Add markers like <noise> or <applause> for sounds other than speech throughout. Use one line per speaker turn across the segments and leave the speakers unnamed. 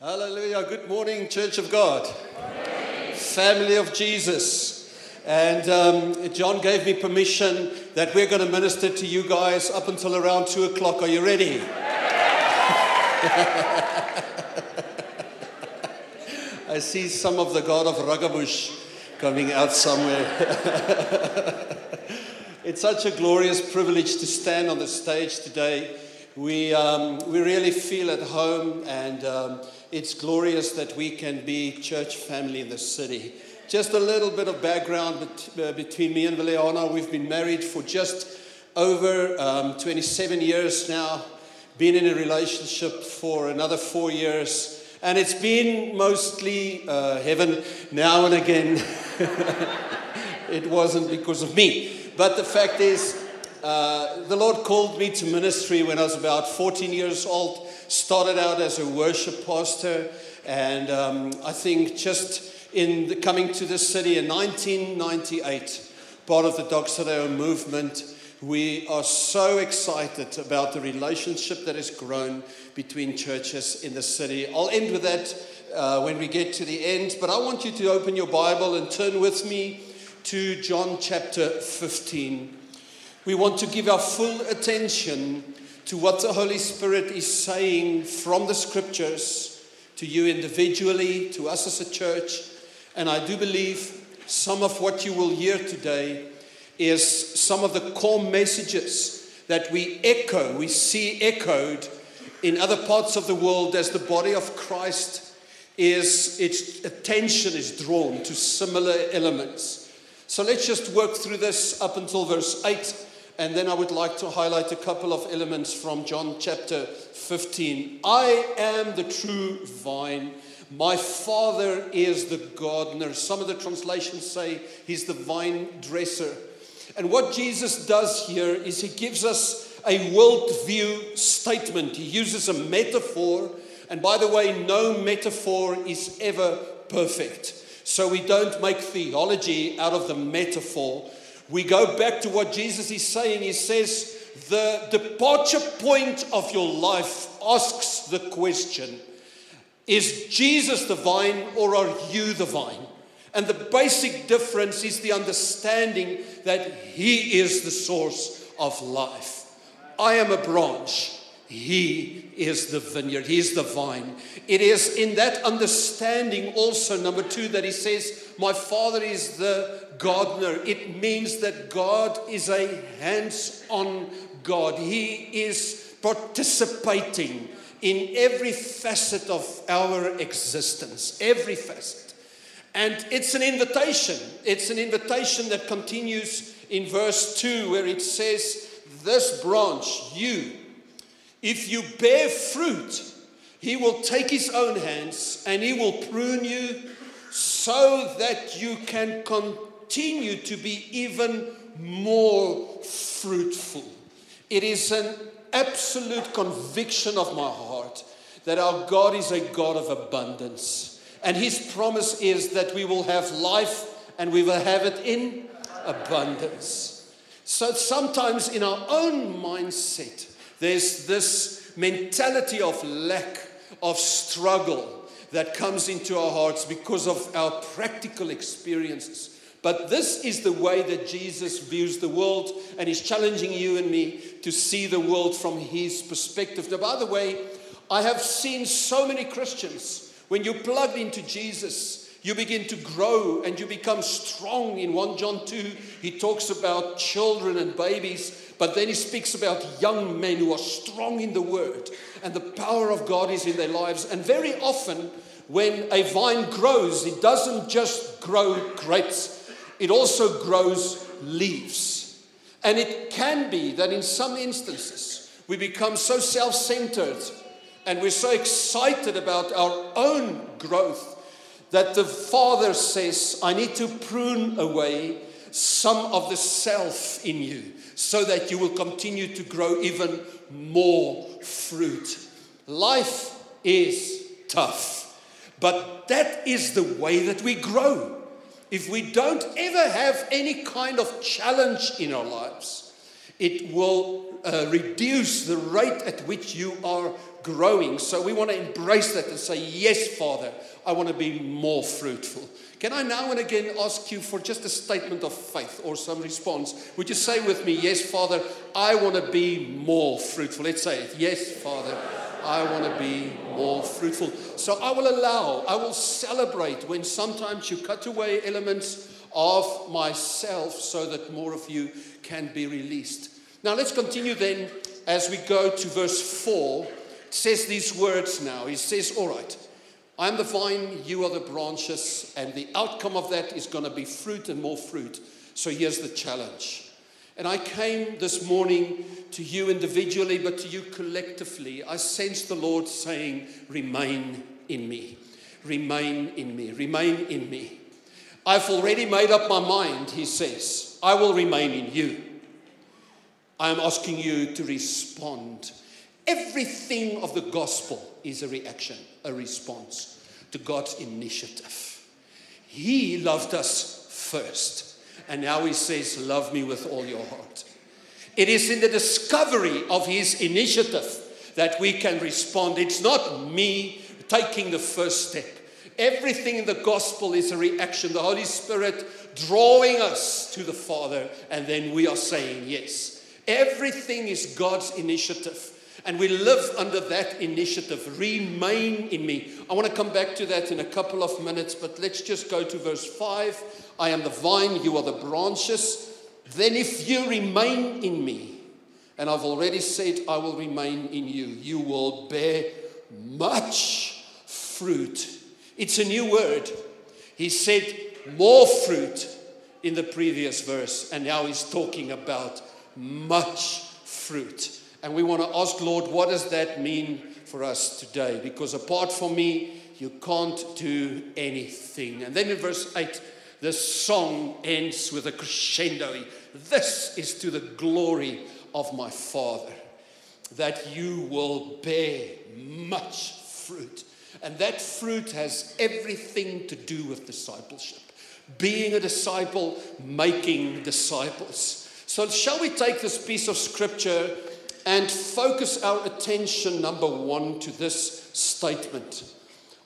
Hallelujah. Good morning, Church of God. Family of Jesus. And um, John gave me permission that we're going to minister to you guys up until around 2 o'clock. Are you ready? <laughs> I see some of the God of Ragabush coming out somewhere. <laughs> it's such a glorious privilege to stand on the stage today. We, um, we really feel at home, and um, it's glorious that we can be church family in the city. Just a little bit of background bet- uh, between me and Valeana. We've been married for just over um, 27 years now, been in a relationship for another four years. And it's been mostly uh, heaven now and again. <laughs> it wasn't because of me. But the fact is, uh, the Lord called me to ministry when I was about 14 years old. Started out as a worship pastor, and um, I think just in the, coming to this city in 1998, part of the Doxa Deo movement, we are so excited about the relationship that has grown between churches in the city. I'll end with that uh, when we get to the end, but I want you to open your Bible and turn with me to John chapter 15. We want to give our full attention to what the Holy Spirit is saying from the scriptures to you individually, to us as a church. And I do believe some of what you will hear today is some of the core messages that we echo, we see echoed in other parts of the world as the body of Christ is its attention is drawn to similar elements. So let's just work through this up until verse 8 and then I would like to highlight a couple of elements from John chapter 15. I am the true vine. My father is the gardener. Some of the translations say he's the vine dresser. And what Jesus does here is he gives us a worldview statement. He uses a metaphor. And by the way, no metaphor is ever perfect. So we don't make theology out of the metaphor. We go back to what Jesus is saying. He says, The departure point of your life asks the question Is Jesus the vine or are you the vine? And the basic difference is the understanding that He is the source of life. I am a branch. He is the vineyard. He is the vine. It is in that understanding also, number two, that he says, My Father is the gardener. It means that God is a hands on God. He is participating in every facet of our existence, every facet. And it's an invitation. It's an invitation that continues in verse 2, where it says, This branch, you, if you bear fruit, he will take his own hands and he will prune you so that you can continue to be even more fruitful. It is an absolute conviction of my heart that our God is a God of abundance. And his promise is that we will have life and we will have it in abundance. So sometimes in our own mindset, there's this mentality of lack, of struggle that comes into our hearts because of our practical experiences. But this is the way that Jesus views the world, and He's challenging you and me to see the world from His perspective. Now, by the way, I have seen so many Christians, when you plug into Jesus, you begin to grow and you become strong. In 1 John 2, he talks about children and babies, but then he speaks about young men who are strong in the word and the power of God is in their lives. And very often, when a vine grows, it doesn't just grow grapes, it also grows leaves. And it can be that in some instances, we become so self centered and we're so excited about our own growth that the Father says, I need to prune away some of the self in you so that you will continue to grow even more fruit. Life is tough, but that is the way that we grow. If we don't ever have any kind of challenge in our lives, It will uh, reduce the rate at which you are growing. So we want to embrace that and say, Yes, Father, I want to be more fruitful. Can I now and again ask you for just a statement of faith or some response? Would you say with me, Yes, Father, I want to be more fruitful? Let's say it. Yes, Father, I want to be more fruitful. So I will allow, I will celebrate when sometimes you cut away elements of myself so that more of you can be released. Now let's continue then as we go to verse 4. It says these words now. He says, All right, I'm the vine, you are the branches, and the outcome of that is going to be fruit and more fruit. So here's the challenge. And I came this morning to you individually, but to you collectively. I sense the Lord saying, Remain in me. Remain in me. Remain in me. I've already made up my mind, he says. I will remain in you. I am asking you to respond. Everything of the gospel is a reaction, a response to God's initiative. He loved us first, and now He says, Love me with all your heart. It is in the discovery of His initiative that we can respond. It's not me taking the first step. Everything in the gospel is a reaction. The Holy Spirit drawing us to the Father, and then we are saying yes. Everything is God's initiative. And we live under that initiative. Remain in me. I want to come back to that in a couple of minutes, but let's just go to verse 5. I am the vine, you are the branches. Then, if you remain in me, and I've already said, I will remain in you, you will bear much fruit. It's a new word. He said more fruit in the previous verse, and now he's talking about much fruit. And we want to ask, Lord, what does that mean for us today? Because apart from me, you can't do anything. And then in verse 8, the song ends with a crescendo. This is to the glory of my Father, that you will bear much fruit. And that fruit has everything to do with discipleship. Being a disciple, making disciples. So, shall we take this piece of scripture and focus our attention, number one, to this statement?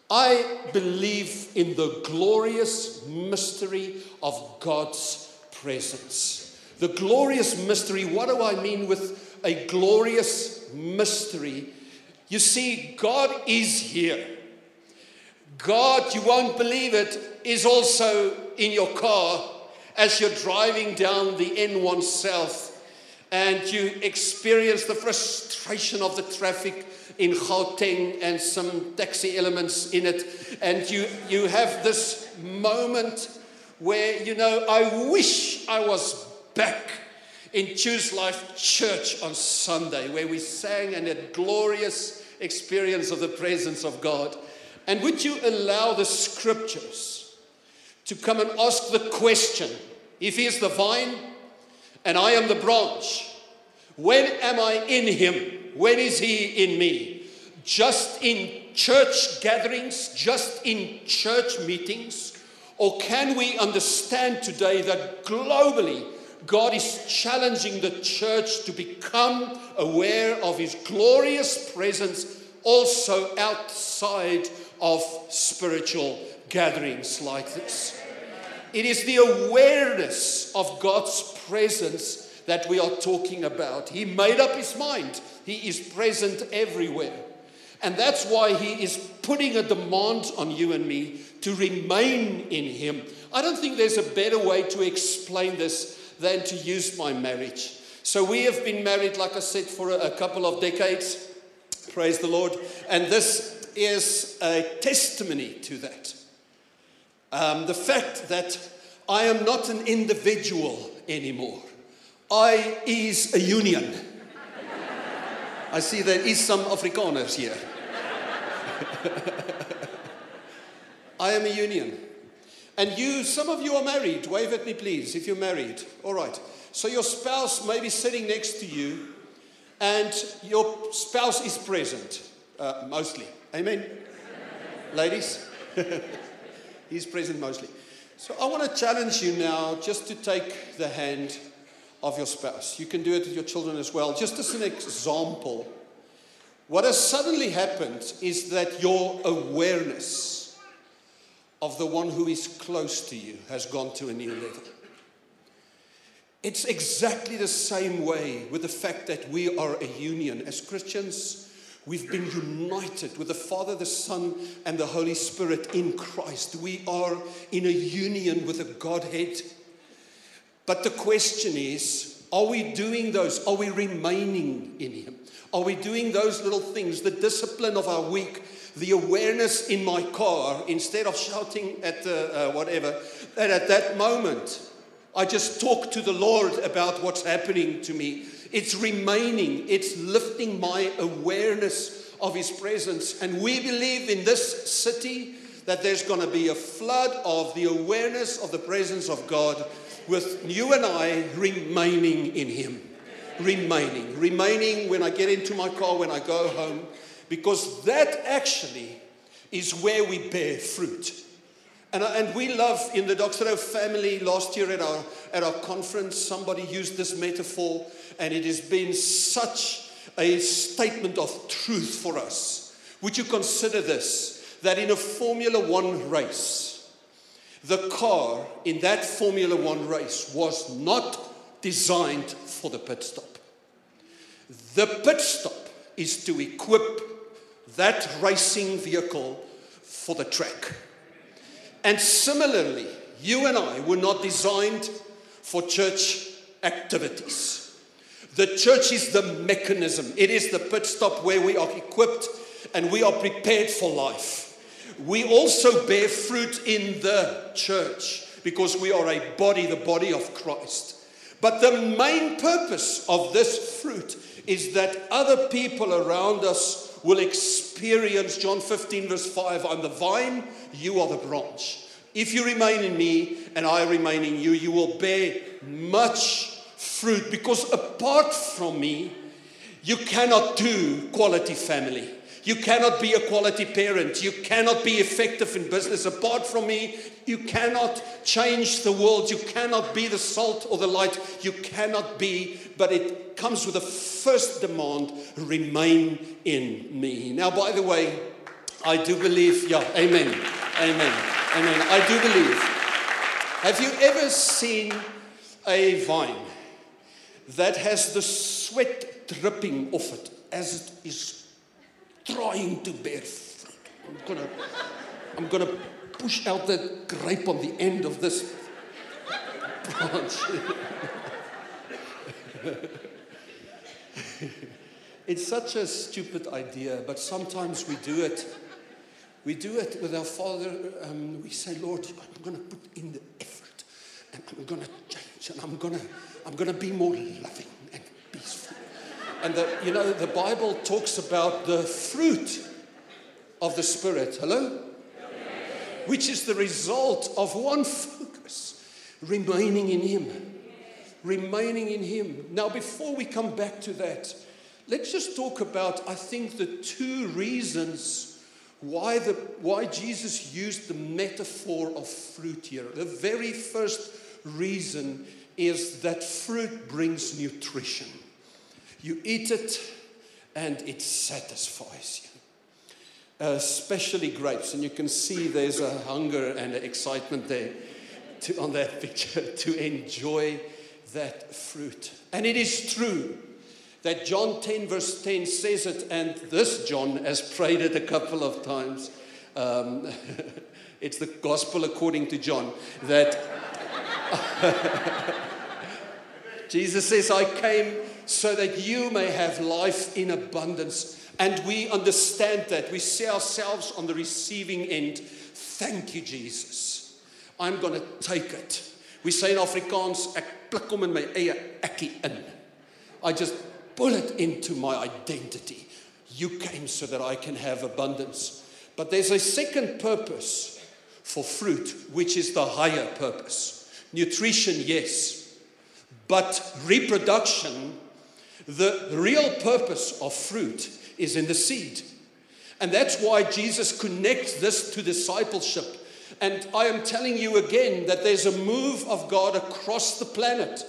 I believe in the glorious mystery of God's presence. The glorious mystery, what do I mean with a glorious mystery? You see, God is here. God, you won't believe it, is also in your car as you're driving down the N1 South and you experience the frustration of the traffic in Gauteng and some taxi elements in it. And you, you have this moment where, you know, I wish I was back in Choose Life Church on Sunday, where we sang and had glorious experience of the presence of God. And would you allow the scriptures? To come and ask the question if he is the vine and I am the branch, when am I in him? When is he in me? Just in church gatherings, just in church meetings? Or can we understand today that globally God is challenging the church to become aware of his glorious presence also outside of spiritual gatherings like this. It is the awareness of God's presence that we are talking about. He made up his mind, He is present everywhere. And that's why He is putting a demand on you and me to remain in Him. I don't think there's a better way to explain this than to use my marriage. So we have been married, like I said, for a, couple of decades. Praise the Lord. And this is a testimony to that. Um, the fact that I am not an individual anymore. I is a union. I see there is some Afrikaners here. <laughs> I am a union. And you, some of you are married. Wave at me, please, if you're married. All right. So your spouse may be sitting next to you, and your spouse is present, uh, mostly. Amen? Ladies? <laughs> He's present mostly. So I want to challenge you now just to take the hand of your spouse. You can do it with your children as well. Just as an example, what has suddenly happened is that your awareness of the one who is close to you has gone to a new level. It's exactly the same way with the fact that we are a union. As Christians, we've been united with the Father, the Son, and the Holy Spirit in Christ. We are in a union with the Godhead. But the question is are we doing those? Are we remaining in Him? Are we doing those little things, the discipline of our week, the awareness in my car, instead of shouting at the uh, whatever, that at that moment, I just talk to the Lord about what's happening to me. It's remaining, it's lifting my awareness of His presence. And we believe in this city that there's going to be a flood of the awareness of the presence of God with you and I remaining in Him. Remaining. Remaining when I get into my car, when I go home, because that actually is where we bear fruit. And, and we love in the Doxa Deo family last year at our, at our conference, somebody used this metaphor, and it has been such a statement of truth for us. Would you consider this? That in a Formula One race, the car in that Formula One race was not designed for the pit stop. The pit stop is to equip that racing vehicle for the track. And similarly, you and I were not designed for church activities. The church is the mechanism, it is the pit stop where we are equipped and we are prepared for life. We also bear fruit in the church because we are a body, the body of Christ. But the main purpose of this fruit is that other people around us will experience John 15, verse 5 I'm the vine, you are the branch. If you remain in me and I remain in you, you will bear much fruit because apart from me, you cannot do quality family. You cannot be a quality parent. You cannot be effective in business. Apart from me, you cannot change the world. You cannot be the salt or the light. You cannot be, but it comes with a first demand remain in me. Now, by the way, I do believe, yeah, amen, amen, amen. I do believe. Have you ever seen a vine that has the sweat dripping off it as it is trying to bear fruit. I'm gonna, I'm gonna push out the grape on the end of this branch. <laughs> it's such a stupid idea, but sometimes we do it. We do it with our Father. Um, we say, Lord, I'm going to put in the effort, and I'm going to change, and I'm going to, I'm going to be more loving and peaceful. And the, you know, the Bible talks about the fruit of the Spirit. Hello? Which is the result of one focus remaining in Him. Remaining in Him. Now, before we come back to that, let's just talk about, I think, the two reasons why, the, why Jesus used the metaphor of fruit here. The very first reason is that fruit brings nutrition. You eat it and it satisfies you. Uh, especially grapes, and you can see there's a hunger and an excitement there to, on that picture <laughs> to enjoy that fruit. And it is true that John 10, verse 10 says it, and this John has prayed it a couple of times. Um, <laughs> it's the gospel according to John that <laughs> Jesus says, I came so that you may have life in abundance. And we understand that. We see ourselves on the receiving end. Thank you, Jesus. I'm going to take it. We say in Afrikaans, ek pluk hom in my eie in. I just pull it into my identity. You came so that I can have abundance. But there's a second purpose for fruit, which is the higher purpose. Nutrition, yes. But reproduction the real purpose of fruit is in the seed. And that's why Jesus connects this to discipleship. And I am telling you again that there's a move of God across the planet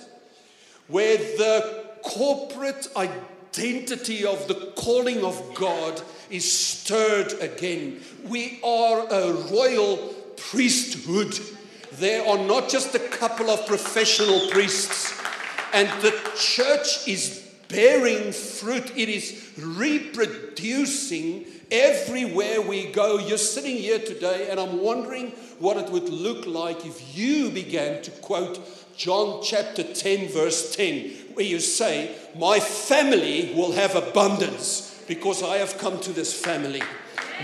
where the corporate identity of the calling of God is stirred again. We are a royal priesthood. There are not just a couple of professional priests, and the church is bearing fruit, it is reproducing everywhere we go. You're sitting here today, and I'm wondering what it would look like if you began to quote John chapter 10, verse 10, where you say, My family will have abundance because I have come to this family.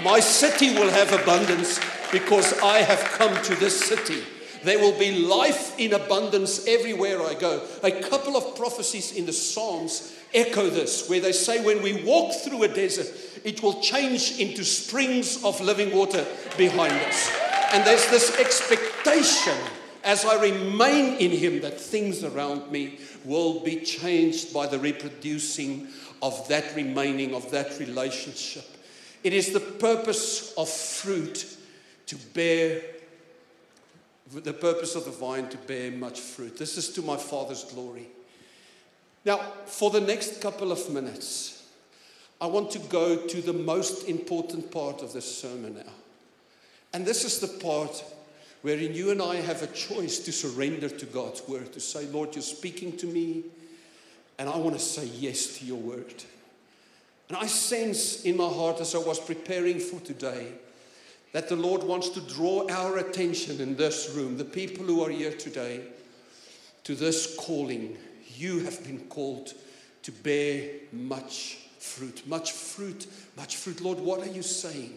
My city will have abundance because I have come to this city. There will be life in abundance everywhere I go. A couple of prophecies in the Psalms echo this, where they say, When we walk through a desert, it will change into springs of living water behind us. And there's this expectation as I remain in Him that things around me will be changed by the reproducing of that remaining, of that relationship. It is the purpose of fruit to bear, the purpose of the vine to bear much fruit. This is to my Father's glory. Now, for the next couple of minutes, I want to go to the most important part of this sermon now. And this is the part wherein you and I have a choice to surrender to God's word, to say, Lord, you're speaking to me, and I want to say yes to your word. And I sense in my heart as I was preparing for today that the Lord wants to draw our attention in this room, the people who are here today, to this calling. You have been called to bear much fruit, much fruit, much fruit. Lord, what are you saying?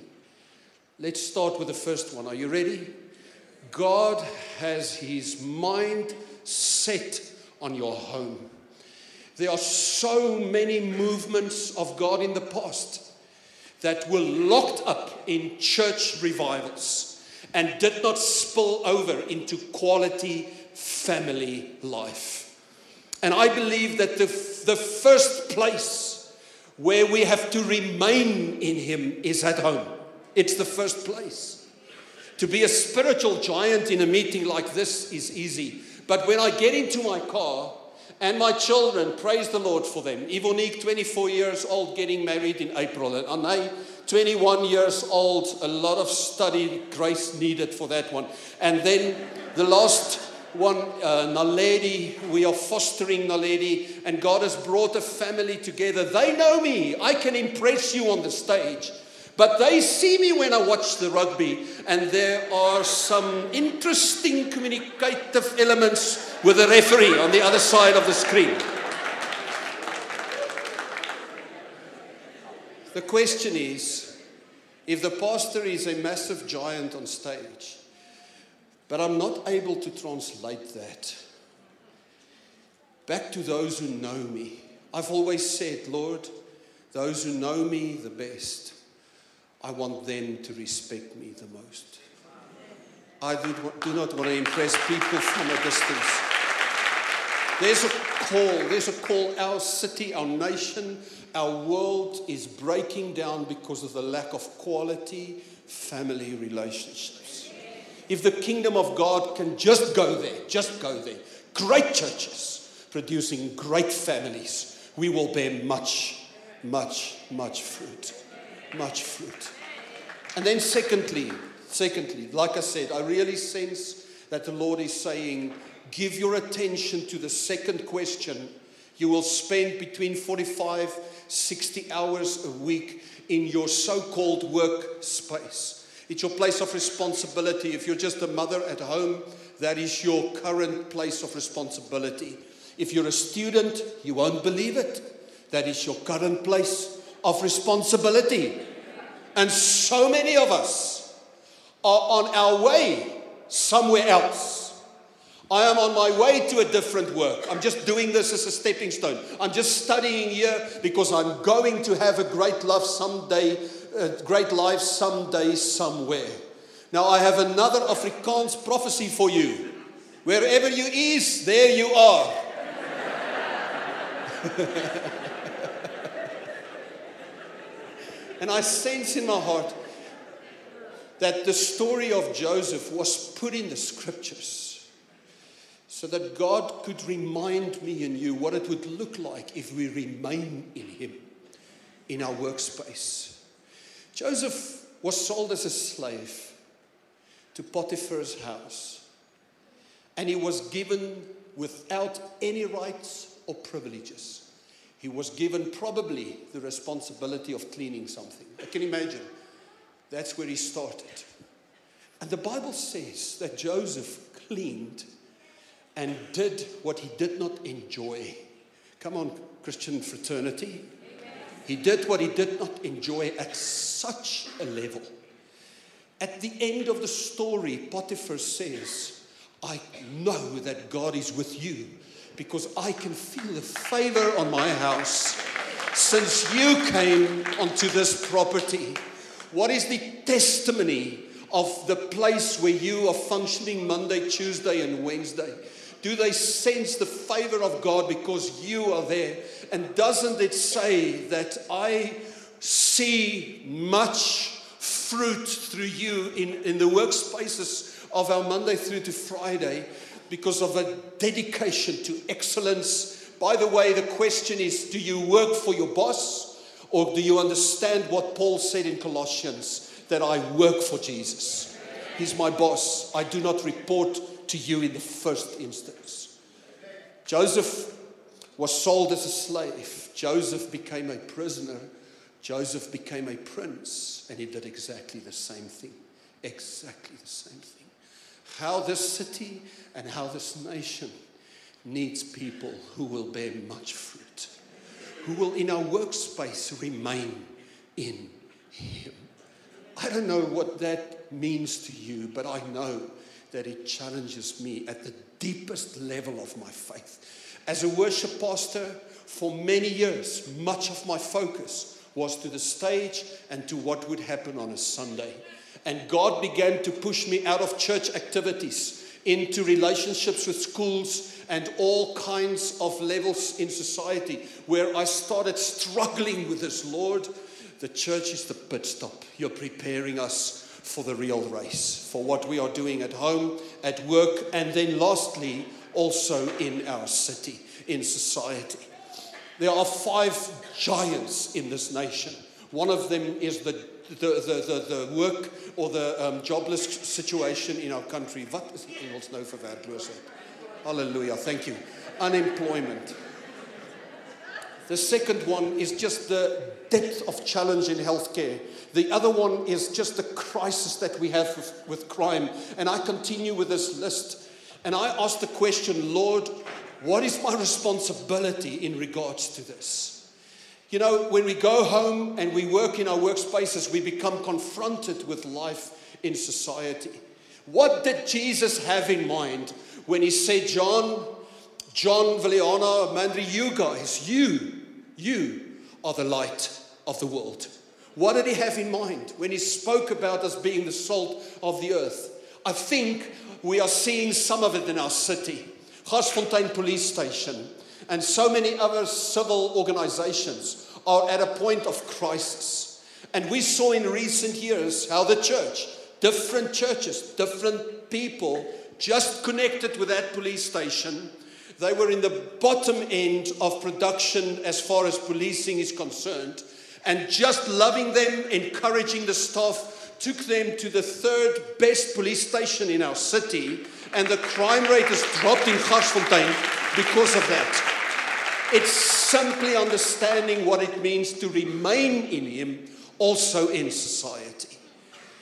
Let's start with the first one. Are you ready? God has his mind set on your home. There are so many movements of God in the past that were locked up in church revivals and did not spill over into quality family life. And I believe that the, the first place where we have to remain in Him is at home. It's the first place. To be a spiritual giant in a meeting like this is easy. But when I get into my car and my children, praise the Lord for them. Ivonique, 24 years old, getting married in April. And Anay, 21 years old, a lot of study, grace needed for that one. And then the last one, uh, Naledi, we are fostering Naledi, and God has brought a family together. They know me. I can impress you on the stage. But they see me when I watch the rugby, and there are some interesting communicative elements with the referee on the other side of the screen. The question is if the pastor is a massive giant on stage, but I'm not able to translate that back to those who know me. I've always said, Lord, those who know me the best I want them to respect me the most. I do not want to impress people from a distance. There's a call, there's a call. Our city, our nation, our world is breaking down because of the lack of quality family relationships. If the kingdom of God can just go there, just go there, great churches producing great families, we will bear much, much, much fruit much fruit. And then, secondly, secondly, like I said, I really sense that the Lord is saying, give your attention to the second question. You will spend between 45, 60 hours a week in your so called work space. It's your place of responsibility. If you're just a mother at home, that is your current place of responsibility. If you're a student, you won't believe it. That is your current place of responsibility. And so many of us are on our way somewhere else. I am on my way to a different work. I'm just doing this as a stepping stone. I'm just studying here because I'm going to have a great love someday, a great life someday, somewhere. Now, I have another Afrikaans prophecy for you. Wherever you is, there you are. <laughs> And I sense in my heart that the story of Joseph was put in the scriptures so that God could remind me and you what it would look like if we remain in Him in our workspace. Joseph was sold as a slave to Potiphar's house, and he was given without any rights or privileges. He was given probably the responsibility of cleaning something. I can imagine that's where he started. And the Bible says that Joseph cleaned and did what he did not enjoy. Come on, Christian fraternity. He did what he did not enjoy at such a level. At the end of the story, Potiphar says, I know that God is with you because I can feel the favor on my house since you came onto this property. What is the testimony of the place where you are functioning Monday, Tuesday, and Wednesday? Do they sense the favor of God because you are there? And doesn't it say that I see much fruit through you in, in the workspaces of our Monday through to Friday because of a dedication to excellence? By the way, the question is do you work for your boss or do you understand what Paul said in Colossians that I work for Jesus? He's my boss. I do not report to you in the first instance. Joseph was sold as a slave. Joseph became a prisoner. Joseph became a prince, and he did exactly the same thing. Exactly the same thing. How this city and how this nation needs people who will bear much fruit, who will in our workspace remain in Him. I don't know what that means to you, but I know that it challenges me at the deepest level of my faith. As a worship pastor, for many years, much of my focus was to the stage and to what would happen on a Sunday. And God began to push me out of church activities into relationships with schools and all kinds of levels in society where I started struggling with this. Lord, the church is the pit stop. You're preparing us for the real race, for what we are doing at home, at work, and then lastly, also in our city, in society. There are five giants in this nation. One of them is the, the, the, the, the work or the um, jobless situation in our country. Wat is Engels nou vir werkloosheid? Hallelujah. Thank you. Unemployment. The second one is just the depth of challenge in healthcare. The other one is just the crisis that we have with, with crime. And I continue with this list. And I ask the question, Lord, what is my responsibility in regards to this? You know, when we go home and we work in our workspaces, we become confronted with life in society. What did Jesus have in mind when he said, John, John, Valiana, Mandri, you guys, you, you are the light of the world? What did he have in mind when he spoke about us being the salt of the earth? I think we are seeing some of it in our city. Garsfontein Police Station and so many other civil organizations are at a point of crisis. And we saw in recent years how the church, different churches, different people, just connected with that police station, they were in the bottom end of production as far as policing is concerned. And just loving them, encouraging the staff, took them to the third best police station in our city. And the crime rate has dropped in Garsfontein because of that. It's simply understanding what it means to remain in Him also in society.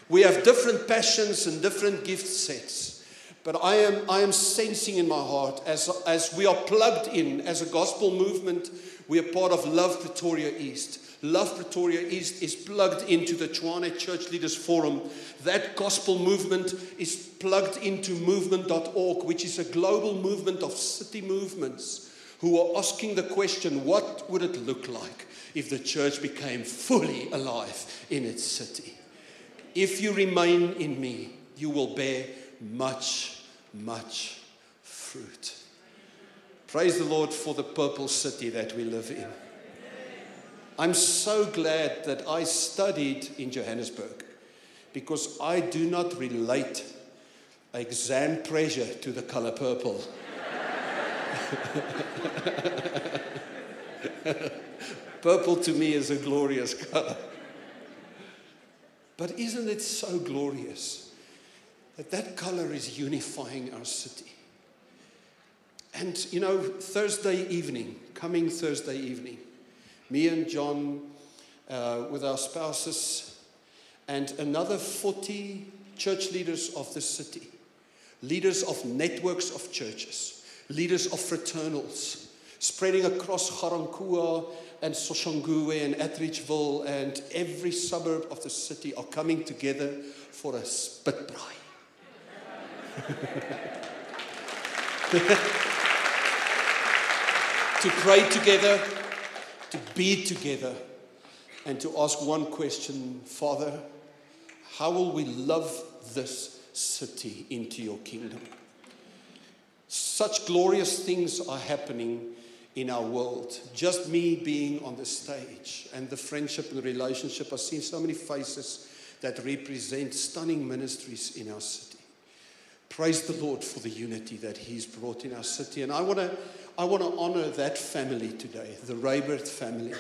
We have different passions and different gift sets. But I am, I am sensing in my heart as, as we are plugged in as a gospel movement, we are part of Love Pretoria East. Love Pretoria East is plugged into the Tshwane Church Leaders Forum. That gospel movement is plugged into movement.org, which is a global movement of city movements who are asking the question what would it look like if the church became fully alive in its city? If you remain in me, you will bear much, much fruit. Praise the Lord for the purple city that we live in. I'm so glad that I studied in Johannesburg because I do not relate exam pressure to the color purple. <laughs> Purple to me is a glorious color. But isn't it so glorious that that color is unifying our city? And you know, Thursday evening, coming Thursday evening, me and John, uh, with our spouses, and another 40 church leaders of the city, leaders of networks of churches, leaders of fraternals, spreading across Ga-Rankuwa and Soshanguve and Atteridgeville and every suburb of the city are coming together for a spitbraai. <laughs> to pray together, to be together, and to ask one question Father, how will we love this city into your kingdom? Such glorious things are happening in our world. Just me being on the stage and the friendship and relationship. I've seen so many faces that represent stunning ministries in our city. Praise the Lord for the unity that He's brought in our city. And I want to I want to honor that family today, the Rayberth family.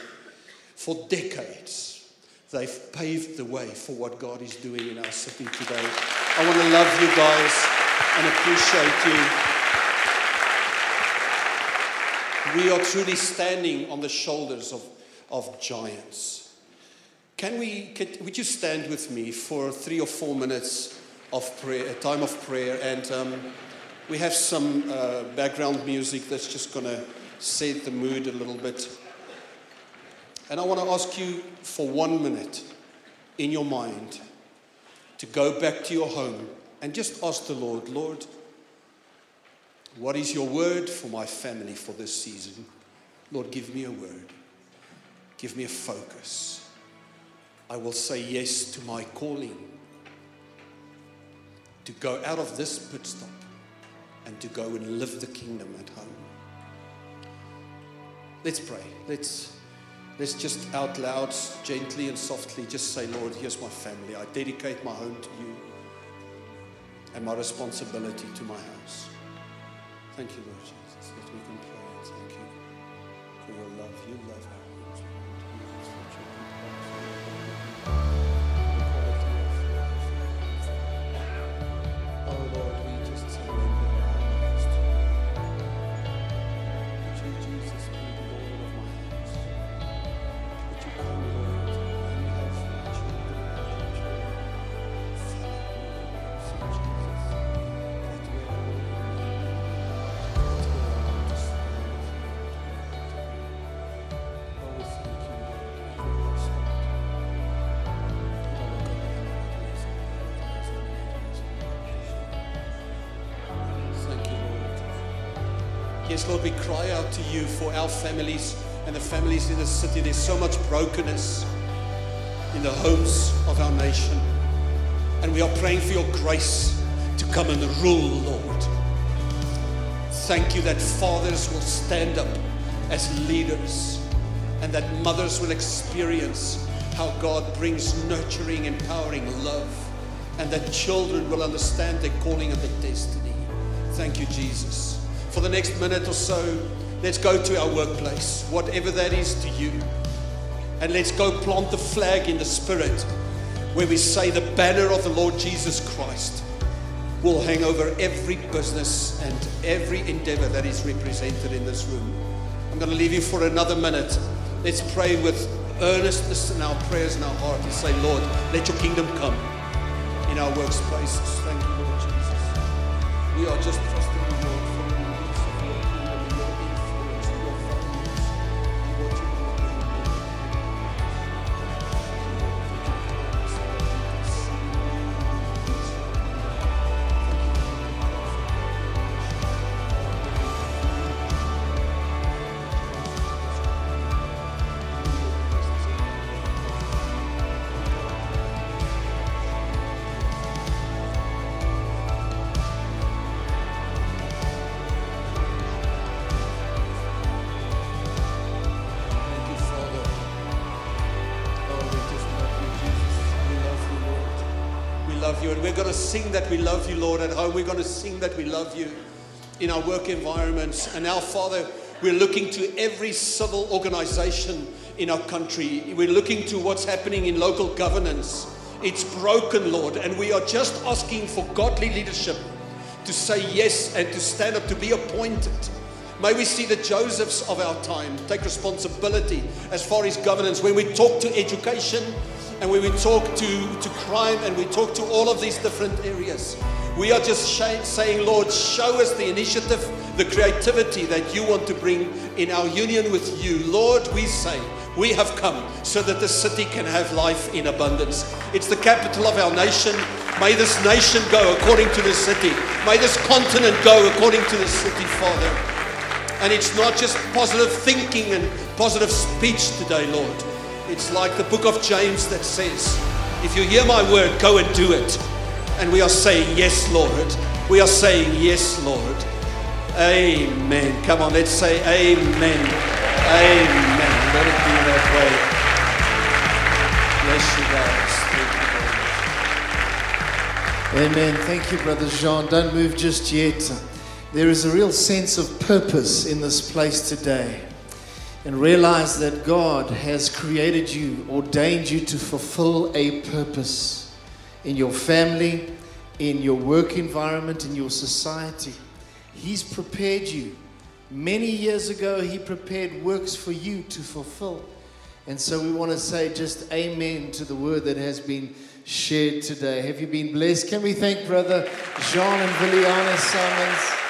For decades, they've paved the way for what God is doing in our city today. I want to love you guys and appreciate you. We are truly standing on the shoulders of, of giants. Can we, can, would you stand with me for three or four minutes of prayer, a time of prayer? And um, we have some uh, background music that's just going to set the mood a little bit. And I want to ask you for one minute in your mind to go back to your home and just ask the Lord, Lord, what is your word for my family for this season? Lord, give me a word. Give me a focus. I will say yes to my calling to go out of this pit stop and to go and live the kingdom at home. Let's pray. Let's, let's just out loud, gently and softly just say, Lord, here's my family. I dedicate my home to you and my responsibility to my house. Thank you, Lord Jesus, that we can pray. Thank you for your love. You love our Lord, we cry out to you for our families and the families in the city. There's so much brokenness in the homes of our nation. And we are praying for your grace to come and rule, Lord. Thank you that fathers will stand up as leaders and that mothers will experience how God brings nurturing, empowering love, and that children will understand their calling and their destiny. Thank you, Jesus. For the next minute or so, let's go to our workplace, whatever that is to you, and let's go plant the flag in the spirit where we say the banner of the Lord Jesus Christ will hang over every business and every endeavor that is represented in this room. I'm going to leave you for another minute. Let's pray with earnestness in our prayers and our heart and say, Lord, let your kingdom come in our workspaces. Thank you, Lord Jesus. We are just trusting you. And we're going to sing that we love you, Lord. At home, oh, we're going to sing that we love you. in our work environments. And now, Father, we're looking to every civil organization in our country. We're looking to what's happening in local governance. It's broken, Lord, and we are just asking for godly leadership to say yes and to stand up, to be appointed. May we see the Josephs of our time take responsibility as far as governance. When we talk to education and when we talk to, to crime and we talk to all of these different areas, we are just sh- saying, Lord, show us the initiative, the creativity that you want to bring in our union with you. Lord, we say, we have come so that the city can have life in abundance. It's the capital of our nation. May this nation go according to the city. May this continent go according to the city, Father. And it's not just positive thinking and positive speech today, Lord. It's like the book of James that says, if you hear my word, go and do it. And we are saying, Yes, Lord. We are saying, Yes, Lord. Amen. Come on, let's say, Amen. Amen. Let it be that
way. Bless you guys. Thank you Amen. Thank you, Brother Jean. Don't move just yet. There is a real sense of purpose in this place today. And realize that God has created you, ordained you to fulfill a purpose in your family, in your work environment, in your society. He's prepared you. Many years ago, He prepared works for you to fulfill. And so we want to say just amen to the word that has been shared today. Have you been blessed? Can we thank Brother Jean and Viliana Symons?